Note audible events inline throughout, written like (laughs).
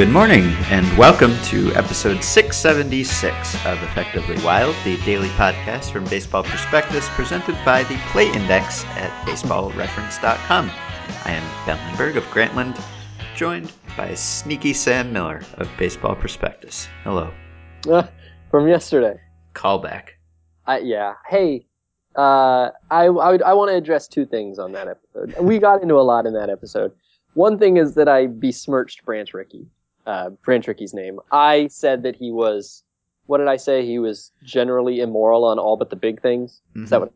Good morning, and welcome to episode 676 of Effectively Wild, the daily podcast from Baseball Prospectus presented by the Play Index at baseballreference.com. I am Ben Lindbergh of Grantland, joined by Sneaky Sam Miller of Baseball Prospectus. Hello. Uh, from yesterday. Callback. I, yeah. Hey, uh, I, I, I want to address two things on that episode. We got into a lot in that episode. One thing is that I besmirched Branch Rickey, uh, Branch Rickey's name. I said that he was, what did I say? He was generally immoral on all but the big things. Mm-hmm. Is that what?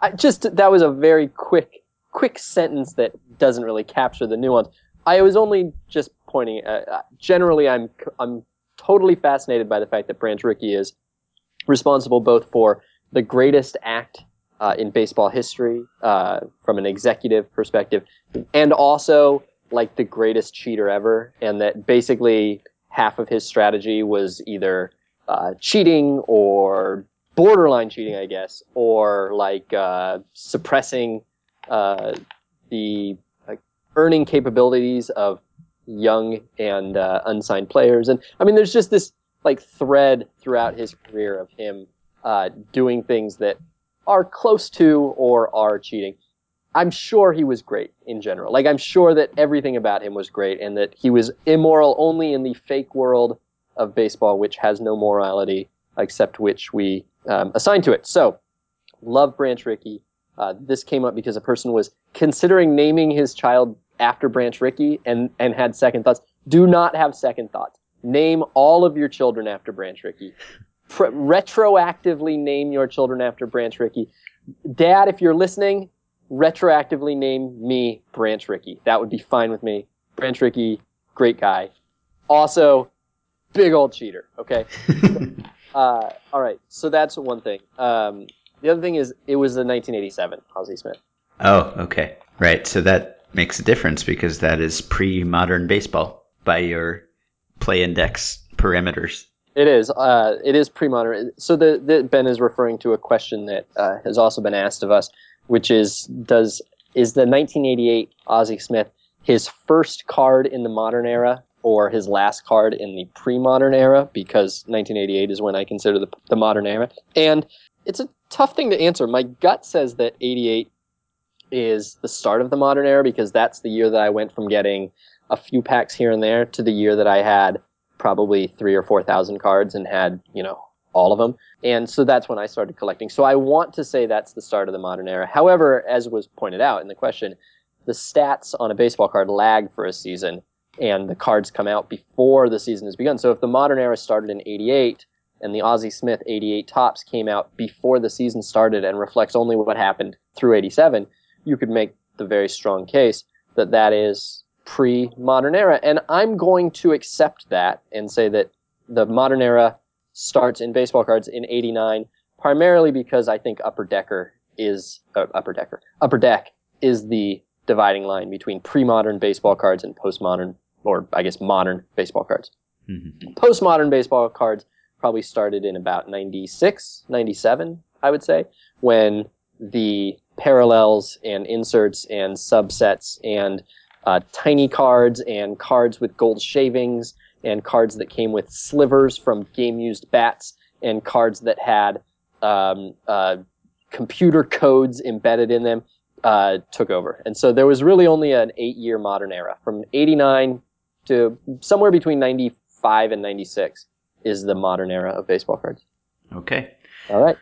I just that was a very quick, quick sentence that doesn't really capture the nuance. I was only just pointing. Uh, uh, generally, I'm I'm totally fascinated by the fact that Branch Rickey is responsible both for the greatest act uh, in baseball history uh, from an executive perspective, and also like the greatest cheater ever, and that basically half of his strategy was either uh, cheating or borderline cheating, I guess, or like uh, suppressing uh, the like, earning capabilities of young and uh, unsigned players. And I mean, there's just this like thread throughout his career of him uh, doing things that are close to or are cheating. I'm sure he was great in general. Like I'm sure that everything about him was great and that he was immoral only in the fake world of baseball, which has no morality except which we um, assign to it. So, love Branch Rickey. Uh, this came up because a person was considering naming his child after Branch Rickey and, and had second thoughts. Do not have second thoughts. Name all of your children after Branch Rickey. Pre- retroactively name your children after Branch Rickey. Dad, if you're listening, retroactively name me Branch Rickey. That would be fine with me. Branch Rickey, great guy. Also, big old cheater. Okay. (laughs) uh, all right. So that's one thing. Um, the other thing is, it was the 1987 Ozzie Smith. Oh, okay. Right. So that makes a difference because that is pre modern baseball by your play index parameters. It is. Uh, it is pre-modern. So the, the Ben is referring to a question that uh, has also been asked of us, which is does is the 1988 Ozzie Smith his first card in the modern era or his last card in the pre-modern era? Because 1988 is when I consider the, the modern era, and it's a tough thing to answer. My gut says that 88 is the start of the modern era because that's the year that I went from getting a few packs here and there to the year that I had probably three or four thousand cards and had you know all of them and so that's when i started collecting. So i want to say that's the start of the modern era. However as was pointed out in the question the stats on a baseball card lag for a season and the cards come out before the season has begun. So if the modern era started in 88 and the ozzie smith 88 Topps came out before the season started and reflects only what happened through 87 you could make the very strong case that that is pre-modern era. And i'm going to accept that and say that the modern era starts in baseball cards in 89 primarily because i think upper decker is uh, upper decker upper deck is the dividing line between pre-modern baseball cards and postmodern or i guess modern baseball cards Mm-hmm. postmodern baseball cards probably started in about 96 97 i would say when the parallels and inserts and subsets and uh, tiny cards and cards with gold shavings and cards that came with slivers from game used bats and cards that had um, uh, computer codes embedded in them uh, took over. And so there was really only an eight year modern era from 89 to somewhere between 95 and 96 is the modern era of baseball cards. Okay. All right.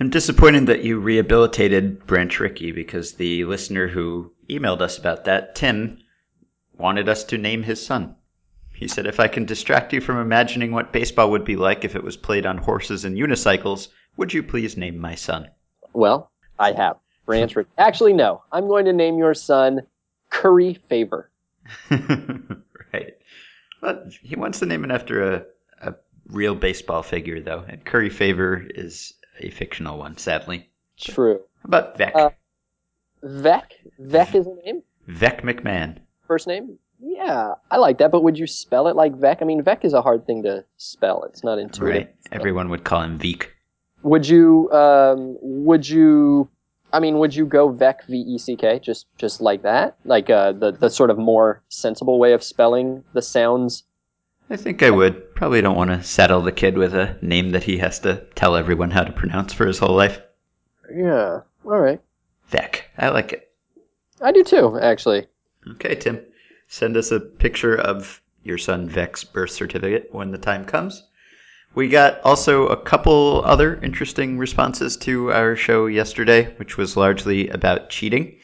I'm disappointed that you rehabilitated Branch Rickey because the listener who emailed us about that, Tim, wanted us to name his son. He said, If I can distract you from imagining what baseball would be like if it was played on horses and unicycles, would you please name my son? Well, I have. Rickey. Actually, no. I'm going to name your son Curry Favor. (laughs) right. But he wants to name it after a, a real baseball figure, though, and Curry Favor is a fictional one, sadly. True. How about Veeck? Uh, Veeck? Veeck is a name? Vec McMahon. First name? Yeah, I like that, but would you spell it like Veeck? I mean, Veeck is a hard thing to spell. It's not intuitive. Right. Everyone would call him Veek. Would you, um, would you, I mean, would you go Veck, V-E-C-K, just, just like that? Like, uh, the, the sort of more sensible way of spelling the sounds I think I would. Probably don't want to saddle the kid with a name that he has to tell everyone how to pronounce for his whole life. Yeah. All right. Vec. I like it. I do too, actually. Okay, Tim. Send us a picture of your son Vec's birth certificate when the time comes. We got also a couple other interesting responses to our show yesterday, which was largely about cheating.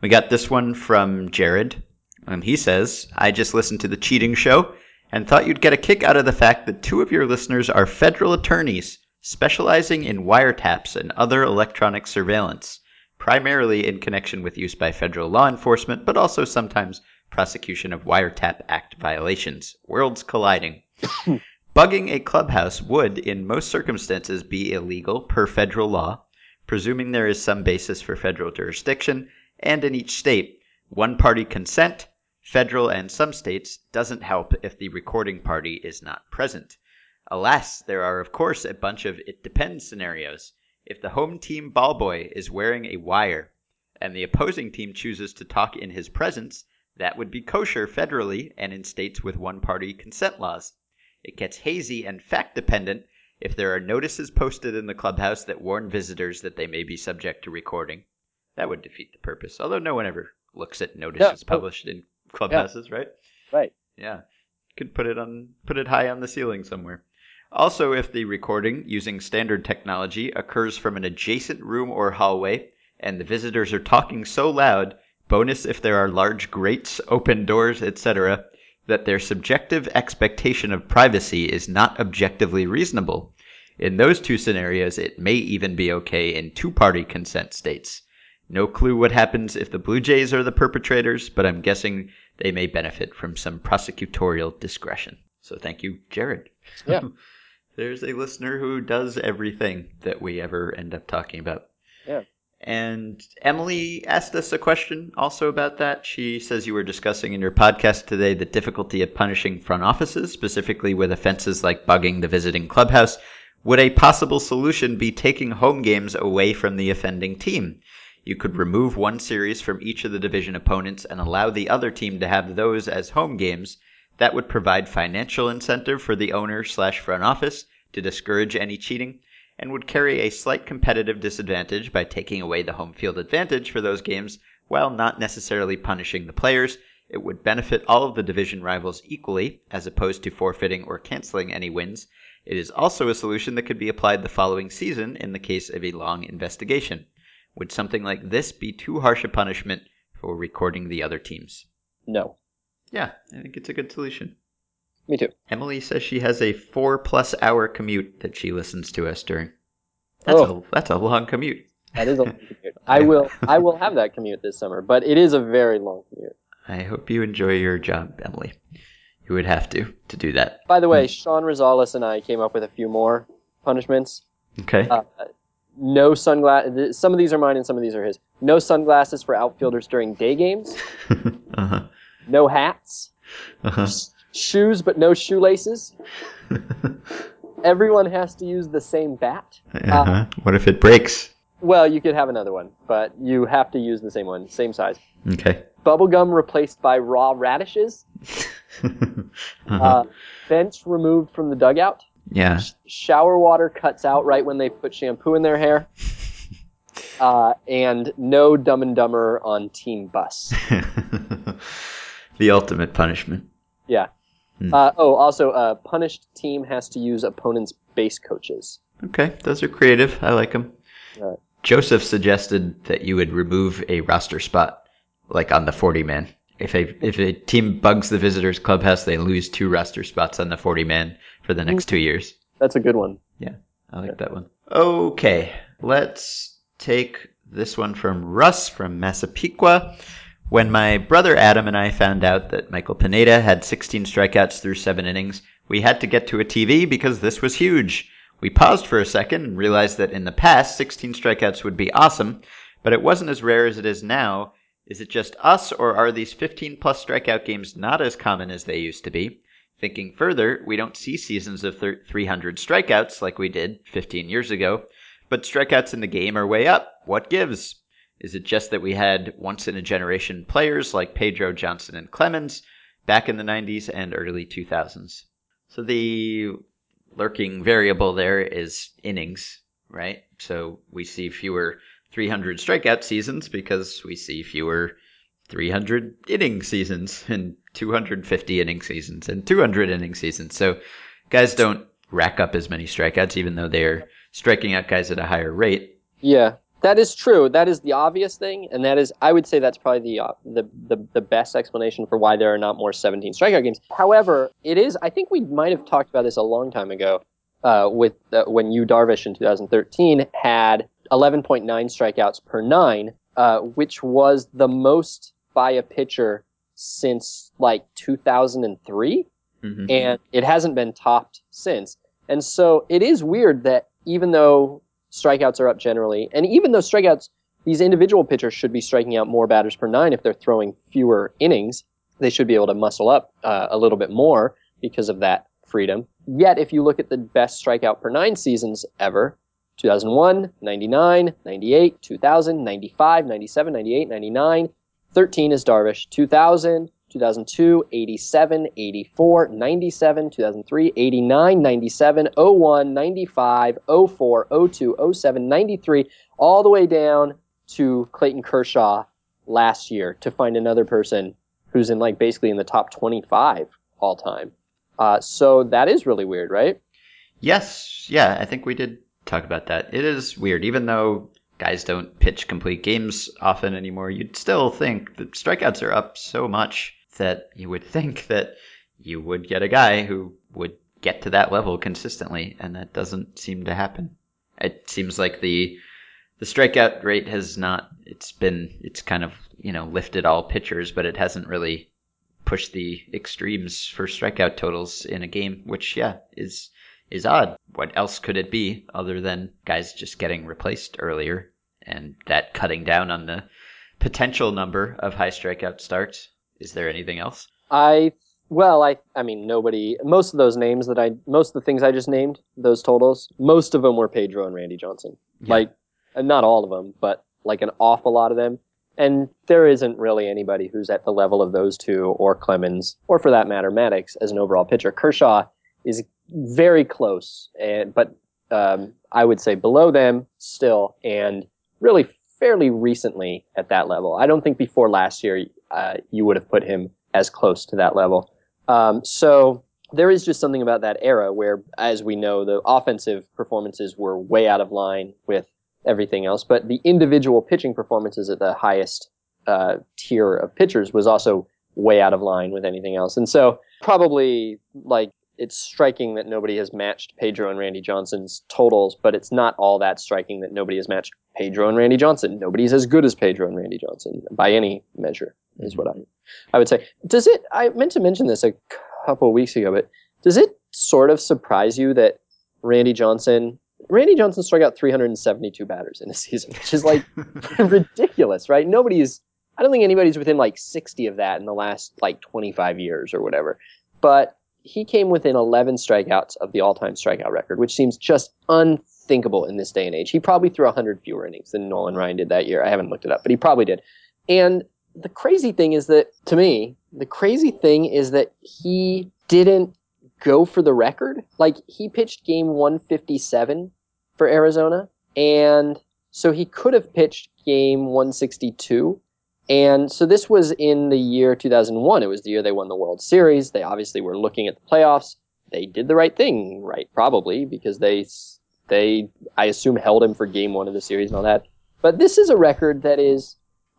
We got this one from Jared. And he says, I just listened to the cheating show and thought you'd get a kick out of the fact that two of your listeners are federal attorneys specializing in wiretaps and other electronic surveillance, primarily in connection with use by federal law enforcement, but also sometimes prosecution of Wiretap Act violations. Worlds colliding. (coughs) Bugging a clubhouse would, in most circumstances, be illegal per federal law, presuming there is some basis for federal jurisdiction, and in each state, one party consent, federal and some states, doesn't help if the recording party is not present. Alas, there are, of course, a bunch of it depends scenarios. If the home team ball boy is wearing a wire and the opposing team chooses to talk in his presence, that would be kosher federally and in states with one party consent laws. It gets hazy and fact dependent if there are notices posted in the clubhouse that warn visitors that they may be subject to recording. That would defeat the purpose, although no one ever looks at notices oh. published in clubhouses, right? Right. Yeah. Could put it on put it high on the ceiling somewhere. Also, if the recording using standard technology occurs from an adjacent room or hallway and the visitors are talking so loud, bonus if there are large grates, open doors, etc., that their subjective expectation of privacy is not objectively reasonable. In those two scenarios, it may even be okay in two party consent states. No clue what happens if the Blue Jays are the perpetrators, but I'm guessing they may benefit from some prosecutorial discretion. So thank you, Jared. Yeah. (laughs) There's a listener who does everything that we ever end up talking about. Yeah. And Emily asked us a question also about that. She says you were discussing in your podcast today the difficulty of punishing front offices, specifically with offenses like bugging the visiting clubhouse. Would a possible solution be taking home games away from the offending team? You could remove one series from each of the division opponents and allow the other team to have those as home games. That would provide financial incentive for the owner slash front office to discourage any cheating and would carry a slight competitive disadvantage by taking away the home field advantage for those games while not necessarily punishing the players. It would benefit all of the division rivals equally, as opposed to forfeiting or canceling any wins. It is also a solution that could be applied the following season in the case of a long investigation. Would something like this be too harsh a punishment for recording the other teams? No. Yeah, I think it's a good solution. Me too. Emily says she has a four plus hour commute that she listens to us during. That's Oh. a that's a long commute. That is a long (laughs) commute. I will I will have that commute this summer, but it is a very long commute. I hope you enjoy your job, Emily. You would have to to do that. By the way, Sean Rosales and I came up with a few more punishments. Okay. Uh, no sunglasses. Some of these are mine, and some of these are his. No sunglasses for outfielders during day games. (laughs) uh huh. No hats. Uh huh. Shoes, but no shoelaces. (laughs) Everyone has to use the same bat. uh-huh. What if it breaks? Well, you could have another one, but you have to use the same one, same size. Okay. Bubblegum replaced by raw radishes. (laughs) uh-huh. Uh, bench removed from the dugout. yeah. Shower water cuts out right when they put shampoo in their hair. (laughs) Uh, and no Dumb and Dumber on team bus. the ultimate punishment. Yeah. Hmm. Uh, oh, also, uh, punished team has to use opponent's base coaches. Okay, those are creative. I like them. Right. Joseph suggested that you would remove a roster spot, like on the 40 man. If a if a team bugs the visitors clubhouse, they lose two roster spots on the 40 man for the next two years. That's a good one. Yeah, I like that one. Okay, let's take this one from Russ from Massapequa. When my brother Adam and I found out that Michael Pineda had 16 strikeouts through seven innings, we had to get to a TV because this was huge. We paused for a second and realized that in the past, 16 strikeouts would be awesome, but it wasn't as rare as it is now. Is it just us, or are these 15 plus strikeout games not as common as they used to be? Thinking further, we don't see seasons of 300 strikeouts like we did 15 years ago, but strikeouts in the game are way up. What gives? Is it just that we had once in a generation players like Pedro Johnson and Clemens back in the 90s and early 2000s? So the lurking variable there is innings, right? So we see fewer 300 strikeout seasons because we see fewer 300 inning seasons and 250 inning seasons and 200 inning seasons. So guys don't rack up as many strikeouts, even though they're striking out guys at a higher rate. Yeah, that is true. That is the obvious thing, and that is, I would say, that's probably the uh, the, the the best explanation for why there are not more 17 strikeout games. However, it is. I think we might have talked about this a long time ago, uh, with uh, when Yu Darvish in 2013 had 11.9 strikeouts per nine, uh, which was the most by a pitcher since like 2003, Mhm. and it hasn't been topped since. And so it is weird that even though strikeouts are up generally, and even though strikeouts, these individual pitchers should be striking out more batters per nine if they're throwing fewer innings. They should be able to muscle up uh, a little bit more because of that freedom. Yet, if you look at the best strikeout per nine seasons ever, 2001, 99, 98, 2000, 95, 97, 98, 99, 13 is Darvish, 2000, 2002, 87, 84, 97, 2003, 89, 97, 01, 95, 04, 02, 07, 93, all the way down to Clayton Kershaw last year to find another person who's in like basically in the top 25 all time. Uh, so that is really weird, right? Yes, yeah, I think we did talk about that. It is weird, even though guys don't pitch complete games often anymore. You'd still think that strikeouts are up so much that you would (laughs) think that you would get a guy who would get to that level consistently, and that doesn't seem to happen. It seems like the the strikeout rate has not. It's been it's kind of you know lifted all pitchers, but it hasn't really pushed the extremes for strikeout totals in a game, which yeah is is odd. What else could it be other than guys just getting replaced earlier and that cutting down on the potential number of high strikeout starts? Is there anything else? I well, I I mean nobody. Most of those names that I most of the things I just named, those totals, most of them were Pedro and Randy Johnson. Yeah. Like, not all of them, but like an awful lot of them. And there isn't really anybody who's at the level of those two, or Clemens, or for that matter, Maddux as an overall pitcher. Kershaw is very close, and but um, I would say below them still, and really fairly recently at that level. I don't think before last year uh, you would have put him as close to that level. Um, so there is just something about that era where, as we know, the offensive performances were way out of line with everything else, but the individual pitching performances at the highest uh, tier of pitchers was also way out of line with anything else. And so probably like it's striking that nobody has matched Pedro and Randy Johnson's totals, but it's not all that striking that nobody has matched Pedro and Randy Johnson. Nobody's as good as Pedro and Randy Johnson by any measure, is what mm-hmm. I I would say. Does it? I meant to mention this a couple of weeks ago, but does it sort of surprise you that Randy Johnson, Randy Johnson struck out 372 batters in a (laughs) season, which is like (laughs) ridiculous, right? Nobody's. I don't think anybody's within like 60 of that in the last like 25 years or whatever. But he came within 11 strikeouts of the all-time strikeout record, which seems just unthinkable in this day and age. He probably threw 100 fewer innings than Nolan Ryan did that year. I haven't looked it up, but he probably did. And the crazy thing is that, to me, the crazy thing is that he didn't go for the record. Like, he pitched game 157 for Arizona, and so he could have pitched game 162. And so this was in the year 2001. It was the year they won the World Series. They obviously were looking at the playoffs. They did the right thing, right? Probably because they they I assume held him for game 1 of the series and all that. But this is a record that is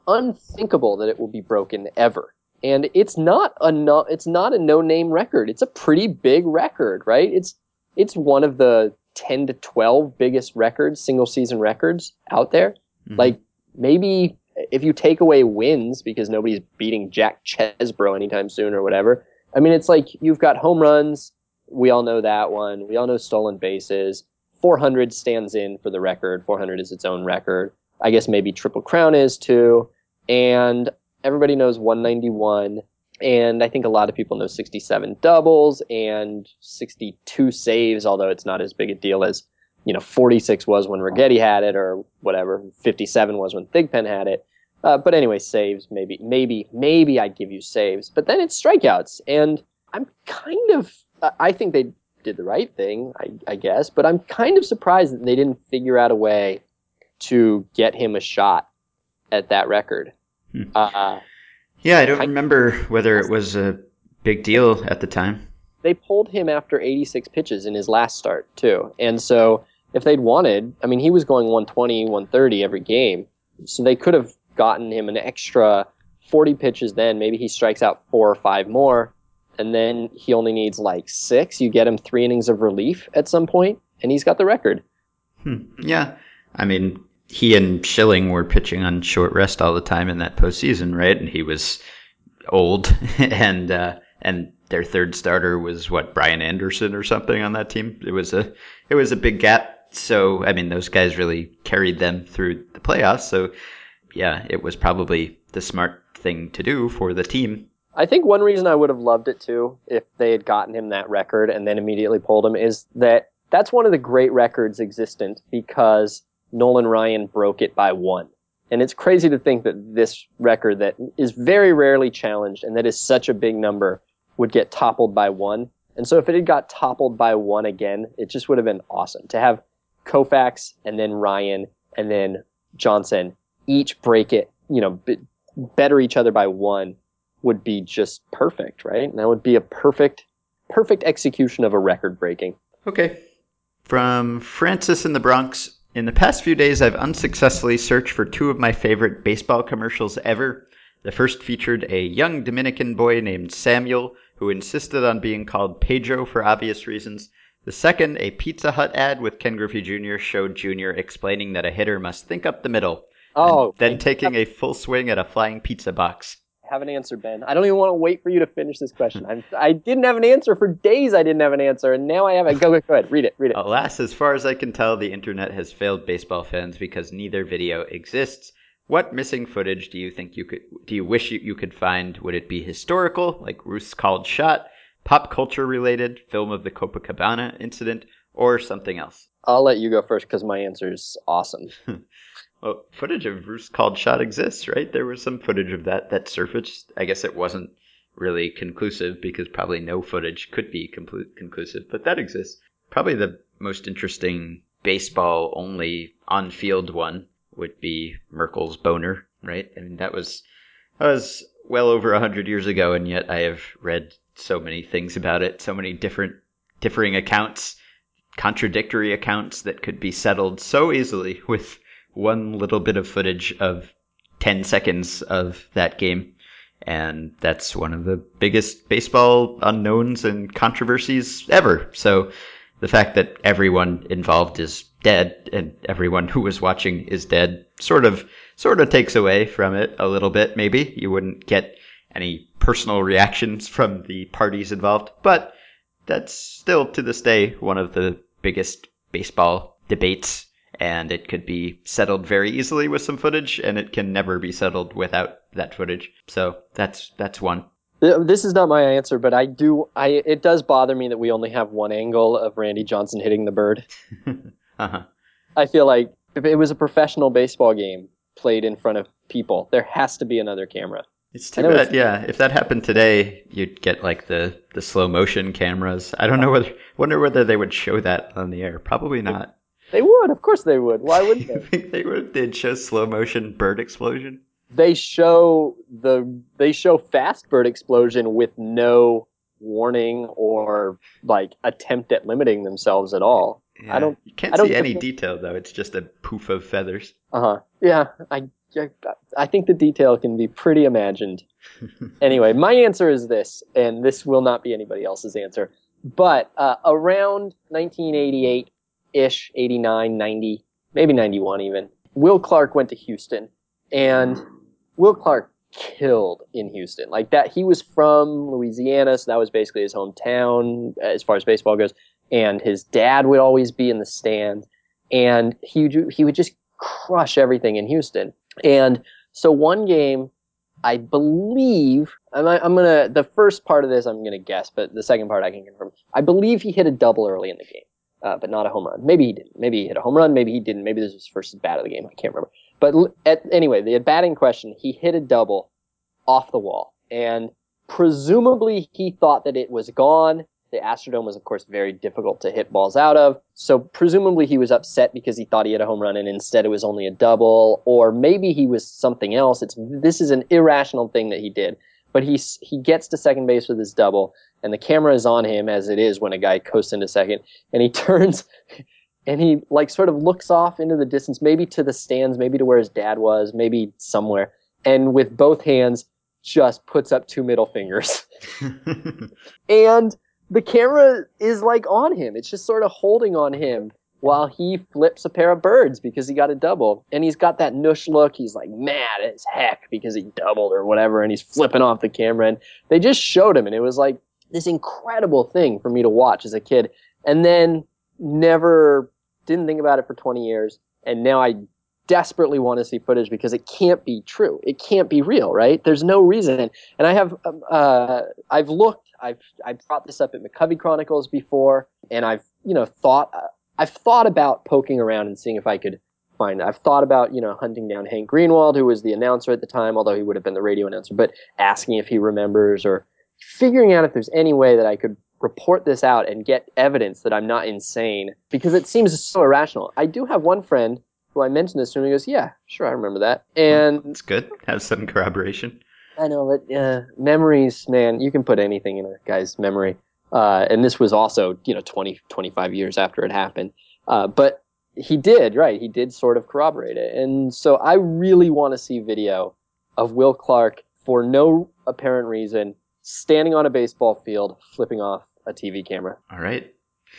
unthinkable that it will be broken ever. And it's not a no, it's not a no-name record. It's a pretty big record, right? It's it's one of the 10 to 12 biggest records, single season records out there. Mhm. Like maybe if you take away wins because nobody's beating Jack Chesbro anytime soon or whatever. I mean, it's like you've got home runs. We all know that one. We all know stolen bases. 400 stands in for the record. 400 is its own record. I guess maybe Triple Crown is too. And everybody knows 191. And I think a lot of people know 67 doubles and 62 saves, although it's not as big a deal as, you know, 46 was when Righetti had it or whatever. 57 was when Thigpen had it. Uh, but anyway, saves, maybe, maybe, maybe I'd give you saves. But then it's strikeouts. And I'm kind of I think they did the right thing, I, I guess. But I'm kind of surprised that they didn't figure out a way to get him a shot at that record. Hmm. Uh, Yeah, I don't remember whether it was a big deal at the time. they pulled him after 86 pitches in his last start too, and so if they'd wanted, I mean, he was going 120, 130 every game, so they could have gotten him an extra 40 pitches. Then maybe he strikes out four or five more, and then he only needs like six. You get him three innings of relief at some point, and he's got the record. Hmm. Yeah, I mean, he and Schilling were pitching on short rest all the time in that postseason, right? And he was old, (laughs) and uh, and their third starter was what Brian Anderson or something on that team. It was a it was a big gap. So I mean, those guys really carried them through the playoffs. So yeah, it was probably the smart thing to do for the team. I think one reason I would have loved it too, if they had gotten him that record and then immediately pulled him, is that that's one of the great records existent because Nolan Ryan broke it by one. And it's crazy to think that this record that is very rarely challenged and that is such a big number would get toppled by one. And so if it had got toppled by one again, it just would have been awesome to have Koufax and then Ryan and then Johnson each break it, you know, b- better each other by one would be just perfect, right? And that would be a perfect, perfect execution of a record breaking. Okay. From Francis in the Bronx. In the past few days, I've unsuccessfully searched for two of my favorite baseball commercials ever. The first featured a young Dominican boy named Samuel who insisted on being called Pedro for obvious reasons. The second, a Pizza Hut ad with Ken Griffey Jr., showed Jr. explaining that a hitter must think up the middle. Oh, then taking a full swing at a flying pizza box. I have an answer, Ben. I don't even want to wait for you to finish this question. I'm, I didn't have an answer for days. I didn't have an answer, and now I have it. Go, go, go ahead. Read it. Read it. Alas, as far as I can tell, the internet has failed baseball fans because neither video exists. What missing footage do you think you could do you wish you, you could find? Would it be historical, like Ruth's called shot, pop culture related, film of the Copacabana incident, or something else? I'll let you go first because my answer is awesome. (laughs) Well, footage of Ruth's called shot exists, right? There was some footage of that that surfaced. I guess it wasn't really conclusive because probably no footage could be complete conclusive, but that exists. Probably the most interesting baseball only on field one would be Merkle's boner, right? I mean that was that was well over a hundred years ago, and yet I have read so many things about it, so many different differing accounts, contradictory accounts that could be settled so easily (laughs) with one little bit of footage of 10 seconds of that game. And that's one of the biggest baseball unknowns and controversies ever. So the fact that everyone involved is dead and everyone who was watching is dead sort of sort of takes away from it a little bit maybe you wouldn't get any personal reactions from the parties involved but that's still to this day one of the biggest baseball debates and it could be settled very easily with some footage and it can never be settled without that footage so that's that's one Uh, This is not my answer, but I do. I it does bother me that we only have one angle of Randy Johnson hitting the bird. (laughs) uh-huh I feel like if it was a professional baseball game played in front of people, there has to be another camera. It's too bad. it's- Yeah, if that happened today, you'd get like the the slow motion cameras. I don't know whether wonder whether they would show that on the air. Probably not. They would, of course, they would. Why wouldn't (laughs) they? think they would. They'd show slow motion bird explosion. they show the they show fast bird explosion with no warning or like attempt at limiting themselves at all. Yeah. don't- You can't I don't see any detail though. It's just a poof of feathers. Uh huh. Yeah, I, I I think the detail can be pretty imagined. (laughs) anyway, my answer is this, and this will not be anybody else's answer. But uh, around 1988 ish, 89, 90, maybe 91 even, Will Clark went to Houston, and Will Clark killed in Houston. Like that, he was from Louisiana, so that was basically his hometown as far as baseball goes. And his dad would always be in the stand, and he he would just crush everything in Houston. And so one game, I believe I'm, I'm gonna the first part of this I'm gonna guess, but the second part I can confirm. I believe he hit a double early in the game, uh, but not a home run. Maybe he didn't. Maybe he hit a home run. Maybe he didn't. Maybe this was his first bat of the game. I can't remember. But at, anyway, the batting question, he hit a double off the wall, and presumably he thought that it was gone, The Astrodome was, of course, very difficult to hit balls out of. So presumably he was upset because he thought he had a home run and instead it was only a double, or maybe he was something else. It's this is an irrational thing that he did. But he he gets to second base with his double, and the camera is on him as it is when a guy coasts into second, and he (laughs) turns and he like sort of looks off into the distance, maybe to the stands, maybe to where his dad was, maybe somewhere, and with both hands just puts up two middle fingers. (laughs) and the camera is like on him. It's just sort of holding on him while he flips a pair of birds because he got a double. And he's got that nush look. He's like mad as heck because he doubled or whatever. And he's flipping off the camera. And they just showed him. And it was like this incredible thing for me to watch as a kid. And then never didn't think about it for 20 years, and now I desperately want to see footage because it can't be true. It can't be real, right? There's no reason. And I have, um, uh, I've looked, I've, I've brought this up at McCovey Chronicles before, and I've, you know, thought, uh, I've thought about poking around and seeing if I could find. I've thought about, you know, hunting down Hank Greenwald, who was the announcer at the time, although he would have been the radio announcer, but asking if he remembers or figuring out if there's any way that I could report this out and get evidence that I'm not insane because it seems so irrational. I do have one friend who I mentioned this to him. He goes, "Yeah, sure, I remember that." And it's good. Have some corroboration. I know, but uh, memories, man, you can put anything in a guy's memory. Uh, and this was also, you know, 20, 25 years after it happened. Uh, but he did, right? He did sort of corroborate it. And so I really want to see video of Will Clark for no apparent reason standing on a baseball field flipping off a TV camera. All right.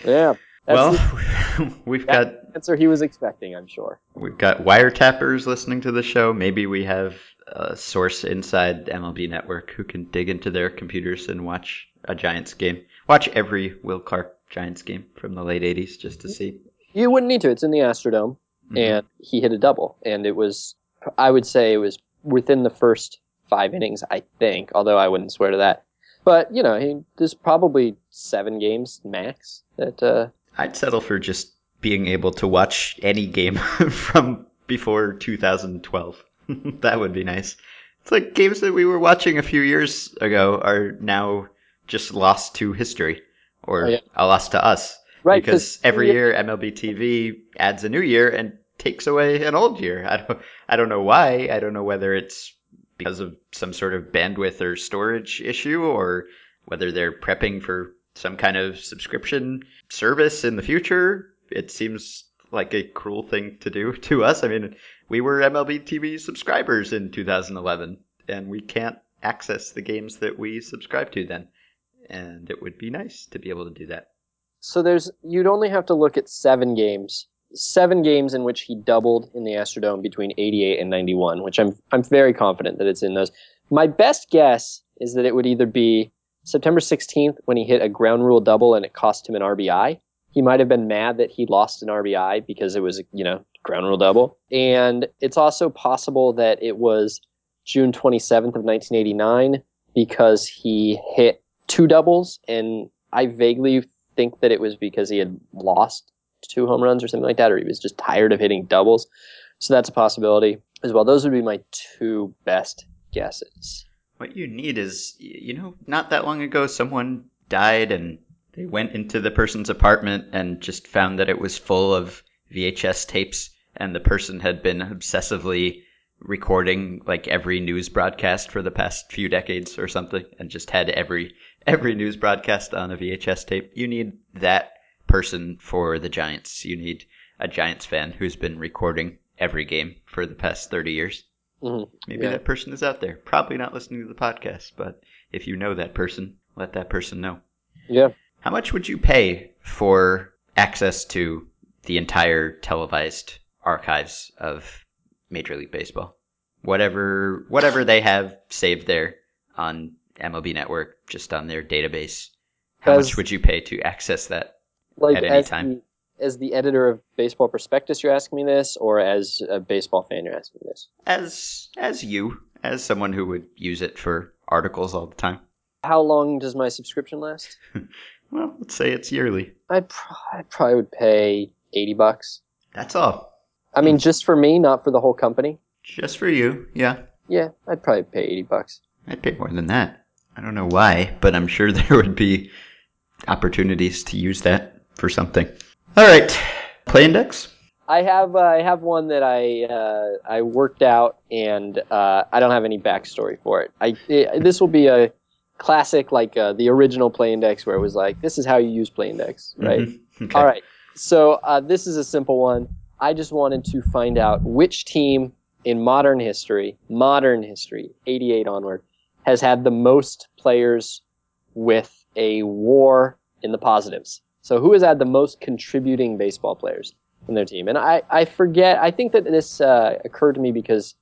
Yeah. Well, (laughs) the, we've got answer he was expecting, I'm sure. We've got wiretappers listening to the show. Maybe we have a source inside MLB Network who can dig into their computers and watch a Giants game. Watch every Will Clark Giants game from the late 80s just to see. You wouldn't need to. It's in the Astrodome. Mm-hmm. And he hit a double. And it was, I would say it was within the first five innings, I think, although I wouldn't swear to that. But you know, he, there's probably seven games max that. Uh, I'd settle for just being able to watch any game (laughs) from before 2012. (laughs) that would be nice. It's like games that we were watching a few years ago are now just lost to history or oh, yeah. lost to us. Right, because every year MLB TV adds a new year and takes away an old year. I don't I don't know why. I don't know whether it's because of some sort of bandwidth or storage issue, or whether they're prepping for some kind of subscription service in the future. It seems like a cruel thing to do (laughs) to us. I mean, we were MLB TV subscribers in 2011, and we can't access the games that we subscribe to then. And it would be nice to be able to do that. So there's you'd only have to look at seven games seven games in which he doubled in the Astrodome between 88 and 91, which I'm I'm very confident that it's in those. My best guess is that it would either be September 16th when he hit a ground rule double and it cost him an RBI. He might have been mad that he lost an RBI because it was, you know, ground rule double. And it's also possible that it was June 27th of 1989 because he hit two doubles and I vaguely think that it was because he had lost two home runs or something like that, or he was just tired of hitting doubles. So that's a possibility as well. Those would be my two best guesses. What you need is, you know, not that long ago, someone died and they went into the person's apartment and just found that it was full of VHS tapes, and the person had been obsessively recording like every news broadcast for the past few decades or something and just had every every news broadcast on a VHS tape. You need that person for the Giants. You need a Giants fan who's been recording every game for the past 30 years. Mm-hmm. Maybe yeah. that person is out there. Probably not listening to the podcast, but if you know that person, let that person know. Yeah. How much would you pay for access to the entire televised archives of Major League Baseball? Whatever whatever they have saved there on MLB Network, just on their database. How much would you pay to access that like at any time. As the editor of Baseball Prospectus, you're asking me this, or as a baseball fan, you're asking me this? As as you, as someone who would use it for articles all the time. How long does my subscription last? (laughs) well, let's say it's yearly. I, I probably would pay eighty bucks. That's all. I mean, just for me, not for the whole company. Just for you, yeah. Yeah, I'd probably pay eighty bucks. I'd pay more than that. I don't know why, but I'm sure (laughs) there would be opportunities to use that for something. All right, play index. I have uh, I have one that I uh, I worked out, and uh, I don't have any backstory for it. I it, this will be a classic like uh, the original play index where it was like this is how you use play index, right? Mhm. (laughs) Okay. All right. So uh, this is a simple one. I just wanted to find out which team in modern history, modern history, 88 onward, has had the most players with a war in the positives. So who has had the most contributing baseball players in their team? And I, I forget, I think that this uh, occurred to me because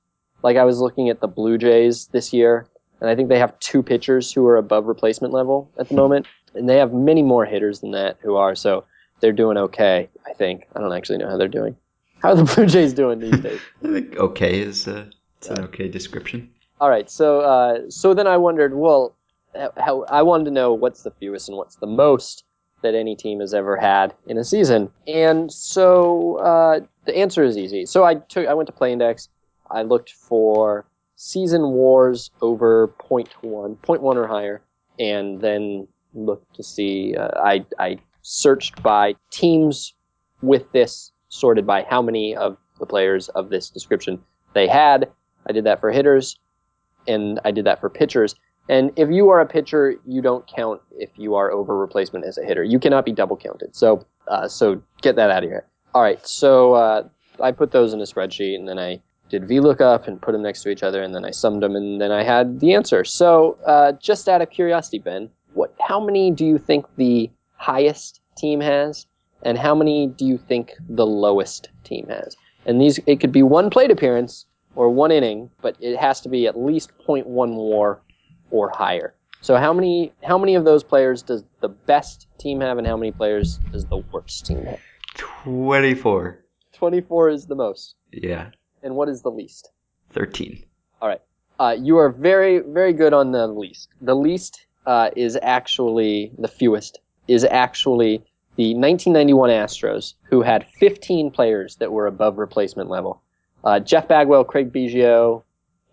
like I was looking at the Blue Jays this year, and I think they have two pitchers who are above replacement level at the moment, and they have many more hitters than that who are. So they're doing okay, I think. I don't actually know how they're doing. How are the (laughs) Blue Jays doing these days? (laughs) I think okay is uh, it's an okay description. All right, so uh, so then I wondered, well, how, how I wanted to know what's the fewest and what's the most that any team has ever had in a season, and so uh, the answer is easy. So I took I went to Play Index, I looked for season wars over 0.1, 0.1 or higher, and then looked to see. Uh, I I searched by teams with this sorted by how many of the players of this description they had. I did that for hitters, and I did that for pitchers. And if you are a pitcher, you don't count if you are over replacement as a hitter. You cannot be double counted. So, uh, so get that out of your head. All right. So uh, I put those in a spreadsheet, and then I did VLOOKUP and put them next to each other, and then I summed them, and then I had the answer. So, uh, just out of curiosity, Ben, what? How many do you think the highest team has, and how many do you think the lowest team has? And these, it could be one plate appearance or one inning, but it has to be at least 0.1 WAR or higher. So how many how many of those players does the best team have, and how many players does the worst team have? Twenty-four. 24 is the most, Yeah, and what is the least? thirteen. Uh, you are very, very good on the least. The least uh, is actually the fewest. Is actually the 1991 Astros, who had 15 players that were above replacement level. Uh, Jeff Bagwell, Craig Biggio,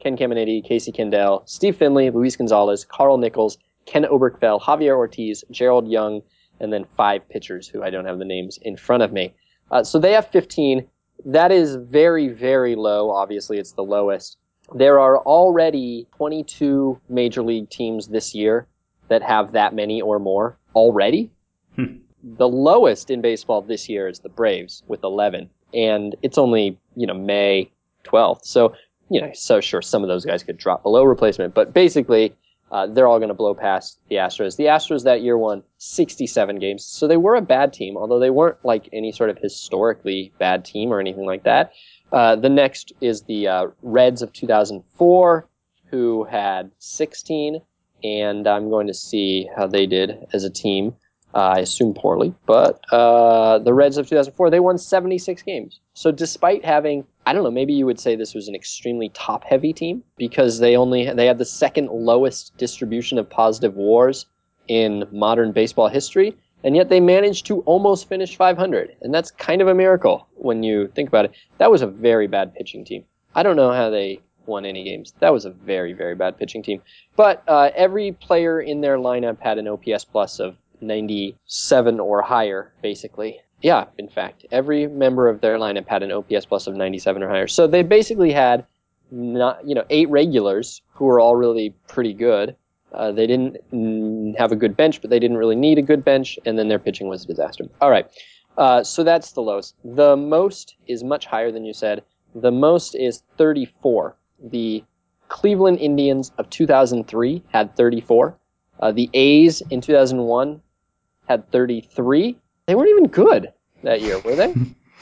Ken Caminiti, Casey Candaele, Steve Finley, Luis Gonzalez, Carl Nichols, Ken Oberkfell, Javier Ortiz, Gerald Young, and then five pitchers who I don't have the names in front of me. Uh, so they have 15. That is very, very low. Obviously, it's the lowest. There are already 22 major league teams this year that have that many or more already. Hmm. The lowest in baseball this year is the Braves with 11, and it's only you know May 12th. So you know, so sure some of those guys could drop below replacement, but basically uh, they're all going to blow past the Astros. The Astros that year won 67 games, so they were a bad team, although they weren't like any sort of historically bad team or anything like that. Uh, the next is the uh, Reds of 2004, who had 16, and I'm going to see how they did as a team. I assume poorly, but uh, the Reds of 2004 they won 76 games. So despite having, I don't know, maybe you would say this was an extremely top-heavy team because they only they had the second lowest distribution of positive WARs in modern baseball history, and yet they managed to almost finish 500, and that's kind of a miracle when you think about it. That was a very bad pitching team. I don't know how they won any games. That was a very very bad pitching team, but uh, every player in their lineup had an OPS plus of 97 or higher, basically. Yeah, in fact, every member of their lineup had an OPS plus of 97 or higher. So they basically had not, you know, eight regulars who were all really pretty good. Uh, they didn't have a good bench, but they didn't really need a good bench, and then their pitching was a disaster. All right, uh, so that's the lowest. The most is much higher than you said. The most is 34. The Cleveland Indians of 2003 had 34. Uh, the A's in 2001 had 33. They weren't even good that year, were they?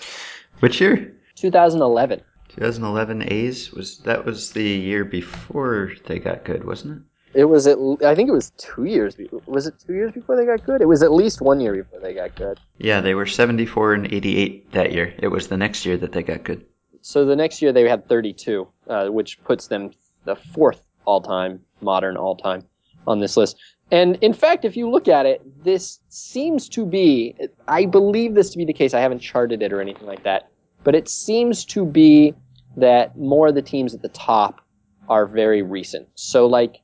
(laughs) Which year? 2011. 2011 A's was that was the year before they got good, wasn't it? It was at I think it was two years. be- Was it two years before they got good? It was at least one year before they got good. Yeah, they were 74 and 88 that year. It was the next year that they got good. So the next year they had 32, uh, which puts them the fourth all-time modern all-time on this list. And in fact, if you look at it, this seems to be I believe this to be the case. I haven't charted it or anything like that, but it seems to be that more of the teams at the top are very recent. So like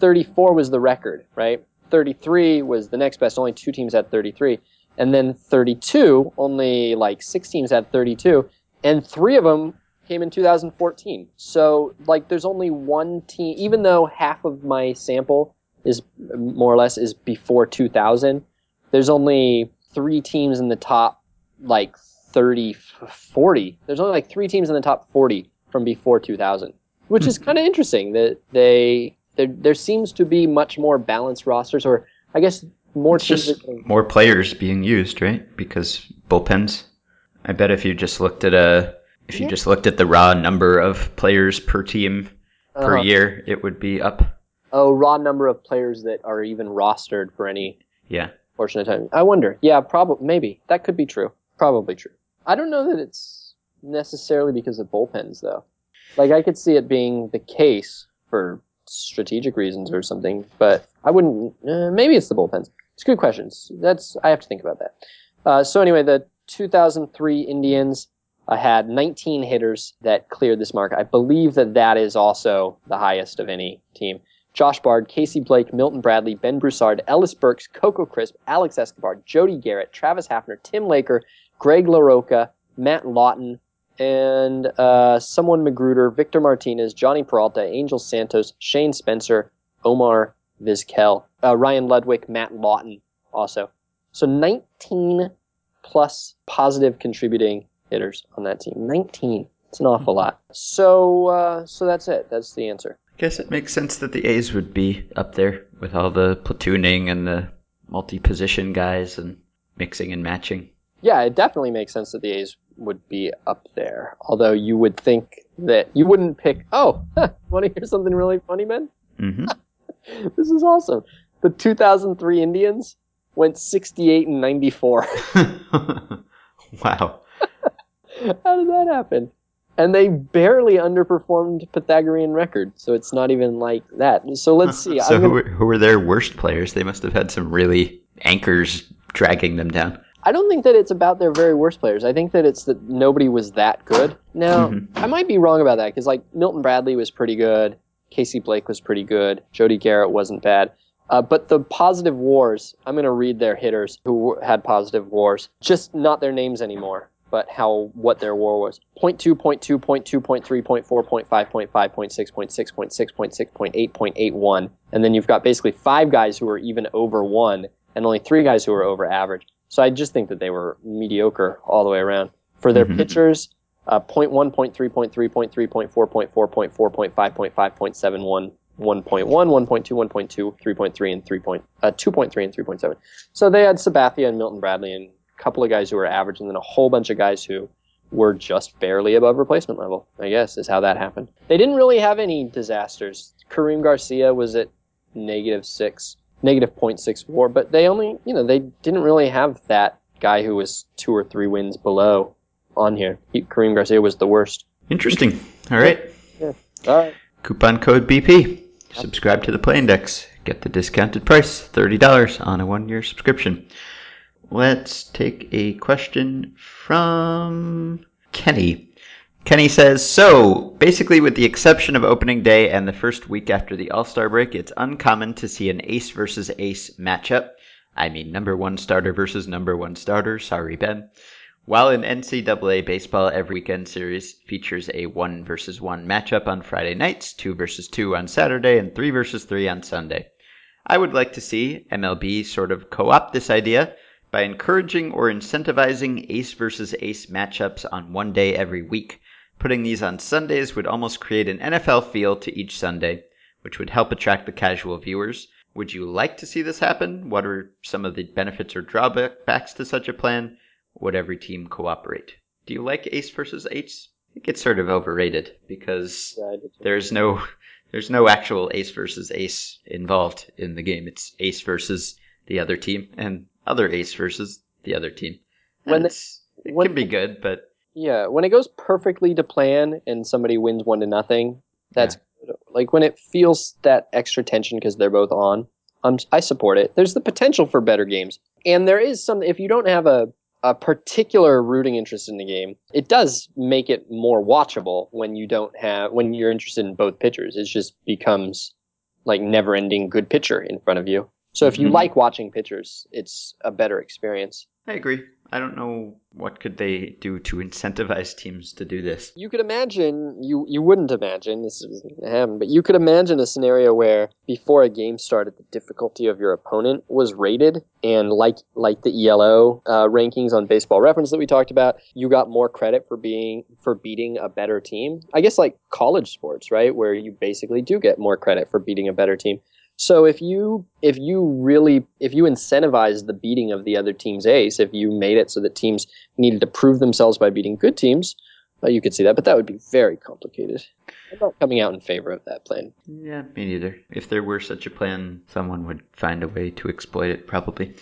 34 was the record, right? 33 was the next best. Only two teams had 33. And then 32, only like six teams had 32. And three of them came in 2014. So, like, there's only one team, even though half of my sample is more or less is before 2000, there's only three teams in the top, like, 30, 40. There's only like three teams in the top 40 from before 2000, which is kind of interesting that they, there, there seems to be much more balanced rosters, or I guess more It's just getting- more players being used, right? Because bullpens. I bet if you just looked at a if you Yeah. just looked at the raw number of players per team per Uh-huh. year, it would be up. Oh, raw number of players that are even rostered for any Yeah. portion of time. I wonder. Yeah, probably. Maybe that could be true. Probably true. I don't know that it's necessarily because of bullpens, though. Like I could see it being the case for strategic reasons or something, but I wouldn't. Uh, maybe it's the bullpens. It's good questions. That's I have to think about that. Uh, so anyway, the 2003 Indians uh, had 19 hitters that cleared this mark. I believe that that is also the highest of any team. Josh Bard, Casey Blake, Milton Bradley, Ben Broussard, Ellis Burks, Coco Crisp, Alex Escobar, Jody Gerut, Travis Hafner, Tim Laker, Greg LaRocca, Matt Lawton, and uh, someone Magruder, Victor Martinez, Jhonny Peralta, Angel Santos, Shane Spencer, Omar Vizquel, uh, Ryan Ludwick, Matt Lawton also. So 19 plus positive contributing hitters on that team. 19. It's an awful lot. So uh, so that's it. That's the answer. Guess it makes sense that the A's would be up there with all the platooning and the multi-position guys and mixing and matching. Yeah, it definitely makes sense that the A's would be up there. Although you would think that you wouldn't pick. Oh, (laughs) want to hear something really funny, Ben? hmm (laughs) This is awesome. The 2003 Indians went 68 and 94. (laughs) wow. How did that happen? And they barely underperformed Pythagorean record, so it's not even like that. So let's (laughs) see. so I'm who, were, who were their worst players? They must have had some really anchors dragging them down. I don't think that it's about their very worst players. I think that it's that nobody was that good. Now, Mhm. I might be wrong about that because like Milton Bradley was pretty good, Casey Blake was pretty good, Jody Gerut wasn't bad. Uh, but the positive wars, I'm going to read their hitters who had positive wars, just not their names anymore, but how what their war was. Point two, point two, point two, point three, point four, point five, point five, point six, point six, point six, point six, point eight, point eight one, and then you've got basically five guys who are even over one, and only three guys who are over average. So I just think that they were mediocre all the way around. For their Mhm. pitchers, uh, 0.1, 0.3, 0.3, 0.3, 0.4, 0.4, 0.4, 0.5, 0.5, 0.7, 1, 1.1, 1.2, 1.2, 3.3, and 3. Point, uh, 2.3 and 3.7. So they had Sabathia and Milton Bradley and couple of guys who were average, and then a whole bunch of guys who were just barely above replacement level, I guess, is how that happened. They didn't really have any disasters. Karim Garcia was at negative 6, negative 0.6 war, but they only, you know, they didn't really have that guy who was two or three wins below on here. He, Karim Garcia was the worst. Interesting. All right. Yeah. All right. Coupon code BP. Subscribe to the Play Index. Get the discounted price, $30 on a one year subscription. Let's take a question from Kenny. Kenny says So, basically, with the exception of opening day and the first week after the All Star break, it's uncommon to see an ace versus ace matchup. I mean, number one starter versus number one starter. Sorry, Ben. While in NCAA baseball, every weekend series features a 1 versus 1 matchup on Friday nights, 2 versus 2 on Saturday, and 3 versus 3 on Sunday. I would like to see MLB sort of co opt this idea by encouraging or incentivizing ace versus ace matchups on one day every week. Putting these on Sundays would almost create an NFL feel to each Sunday, which would help attract the casual viewers. Would you like to see this happen? What are some of the benefits or drawbacks to such a plan? Would every team cooperate? Do you like ace versus ace? I think it's sort of overrated because Yeah, I did too. there's no there's no actual ace versus ace involved in the game. It's ace versus the other team and other ace versus the other team. And the- it's, it when can be good, but Yeah, when it goes perfectly to plan and somebody wins one to nothing, that's good. like when it feels that extra tension because they're both on. Um, I support it. There's the potential for better games, and there is some. If you don't have a a particular rooting interest in the game, it does make it more watchable when you don't have when you're interested in both pitchers. It just becomes like never ending good pitcher in front of you. So if you Mhm. like watching pitchers, it's a better experience. I agree. I don't know what could they do to incentivize teams to do this. You could imagine you you wouldn't imagine this isn't gonna happen, but you could imagine a scenario where before a game started, the difficulty of your opponent was rated, and like like the ELO uh, rankings on Baseball Reference that we talked about, you got more credit for being for beating a better team. I guess like college sports, right, where you basically do get more credit for beating a better team. So if you if you really if you incentivize the beating of the other team's ace, if you made it so that teams needed to prove themselves by beating good teams, uh, you could see that, but that would be very complicated. I'm not coming out in favor of that plan. Yeah, me neither. If there were such a plan, someone would find a way to exploit it, probably.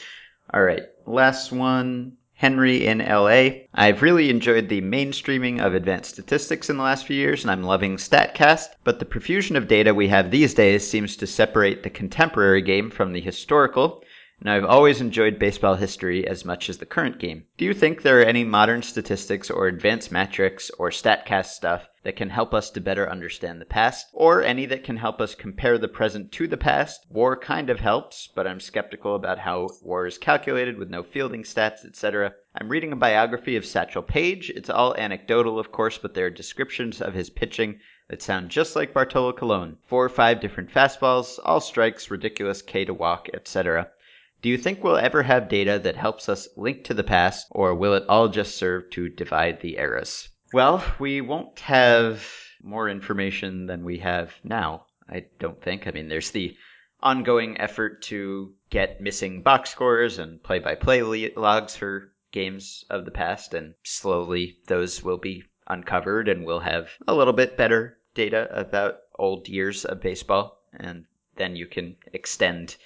All right, last one. Henry in LA. I've really enjoyed the mainstreaming of advanced statistics in the last few years, and I'm loving StatCast, but the profusion of data we have these days seems to separate the contemporary game from the historical, and I've always enjoyed baseball history as much as the current game. Do you think there are any modern statistics or advanced metrics or StatCast stuff that can help us to better understand the past, or any that can help us compare the present to the past? War kind of helps, but I'm skeptical about how war is calculated with no fielding stats, etc. I'm reading a biography of Satchel Paige. It's all anecdotal, of course, but there are descriptions of his pitching that sound just like Bartolo Colon. Four or five different fastballs, all strikes, ridiculous K to walk, etc. Do you think we'll ever have data that helps us link to the past, or will it all just serve to divide the eras? Well, we won't have more information than we have now, I don't think. I mean, there's the ongoing effort to get missing box scores and play by play logs for games of the past, and slowly those will be uncovered and we'll have a little bit better data about old years of baseball, and then you can extend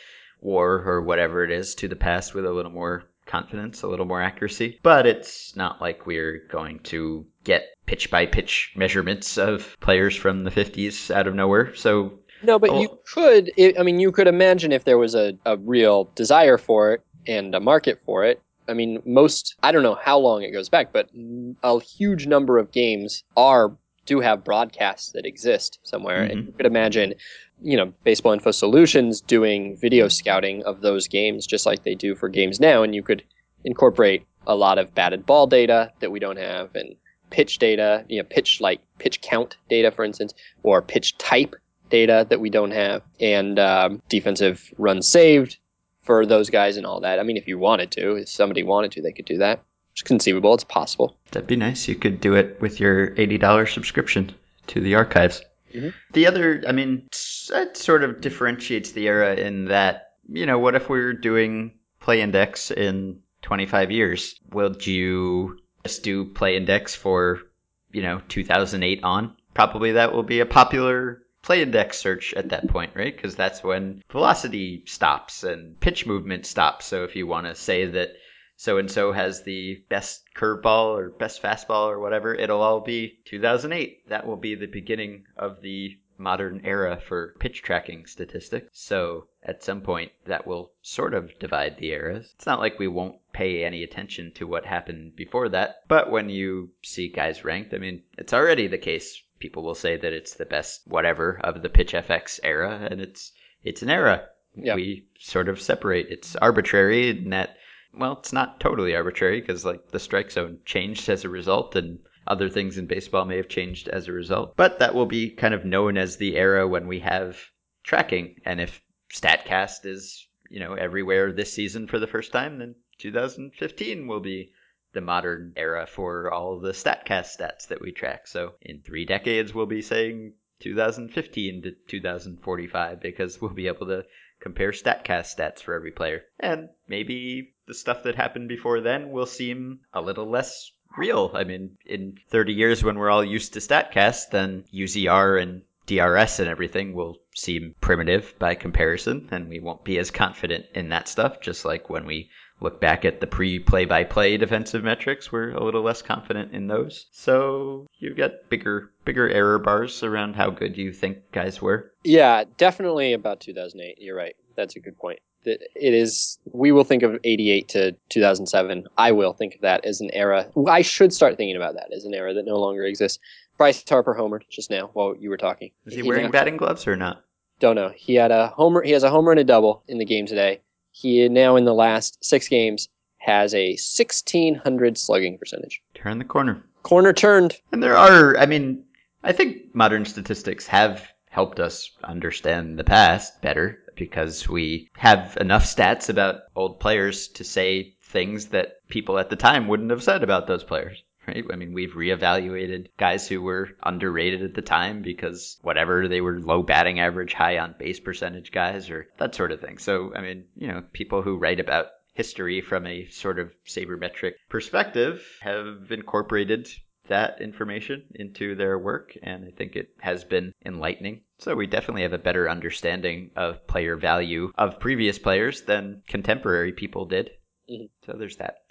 war or whatever it is to the past with a little more confidence, a little more accuracy. But it's not like we're going to get pitch by pitch measurements of players from the 50s out of nowhere. So No, but Oh. you could. i mean, you could imagine if there was a, a real desire for it and a market for it. I mean, most. I don't know how long it goes back, but a huge number of games are do have broadcasts that exist somewhere, and Mhm. you could imagine, you know, Baseball Info Solutions doing video scouting of those games just like they do for games now, and you could incorporate a lot of batted ball data that we don't have and pitch data, you know, pitch like pitch count data, for instance, or pitch type data that we don't have, and um, defensive runs saved for those guys and all that. I mean, if you wanted to, if somebody wanted to, they could do that. It's conceivable. It's possible. That'd be nice. You could do it with your $80 subscription to the archives. Mhm. The other, I mean, that sort of differentiates the era in that, you know, what if we were doing Play Index in 25 years? Would you just do Play Index for, you know, 2008 on? Probably that will be a popular Play Index search at that point, right? Because that's when velocity stops and pitch movement stops. So if you want to say that so and so has the best curveball or best fastball or whatever, it'll all be 2008. That will be the beginning of the modern era for pitch tracking statistics. So at some point, that will sort of divide the eras. It's not like we won't pay any attention to what happened before that, but when you see guys ranked, I mean, it's already the case. People will say that it's the best whatever of the PITCHf/x era, and it's it's an era. Yeah. We sort of separate. It's arbitrary in that well, it's not totally arbitrary because like the strike zone changed as a result and other things in baseball may have changed as a result. But that will be kind of known as the era when we have tracking. And if StatCast is, you know, everywhere this season for the first time, then 2015 will be the modern era for all the StatCast stats that we track. So in three decades, we'll be saying 2015 to 2045 because we'll be able to compare StatCast stats for every player. And maybe the stuff that happened before then will seem a little less real. I mean, in 30 years when we're all used to StatCast, then UZR and DRS and everything will seem primitive by comparison, and we won't be as confident in that stuff, just like when we look back at the pre play by play defensive metrics, we're a little less confident in those. So you get bigger bigger error bars around how good you think guys were. Yeah, definitely about 2008. You're right. That's a good point. That It is. We will think of 88 to 2007. I will think of that as an era. I should start thinking about that as an era that no longer exists. Bryce Harper homered just now while you were talking. Is he wearing Yeah. batting gloves or not? Don't know. He had a homer. He has a homer and a double in the game today. He now in the last six games has a 1600 slugging percentage. Turn the corner. Corner turned. And there are, I mean, I think modern statistics have helped us understand the past better because we have enough stats about old players to say things that people at the time wouldn't have said about those players. (laughs) Right? I mean, we've reevaluated guys who were underrated at the time because whatever they were low batting average, high on base percentage guys, or that sort of thing. So, I mean, you know, people who write about history from a sort of sabermetric perspective have incorporated that information into their work, and I think it has been enlightening. So we definitely have a better understanding of player value of previous players than contemporary people did. Mhm. So there's that.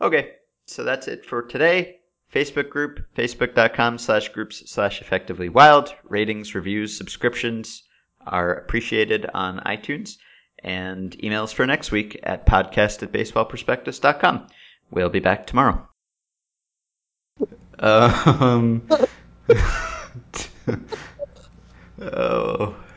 Okay, so that's it for today. Facebook group, facebook.com slash groups slash effectively wild. Ratings, reviews, subscriptions are appreciated on iTunes. And emails for next week at podcast at baseballprospectus.com. We'll be back tomorrow. Um, (laughs) (laughs) oh.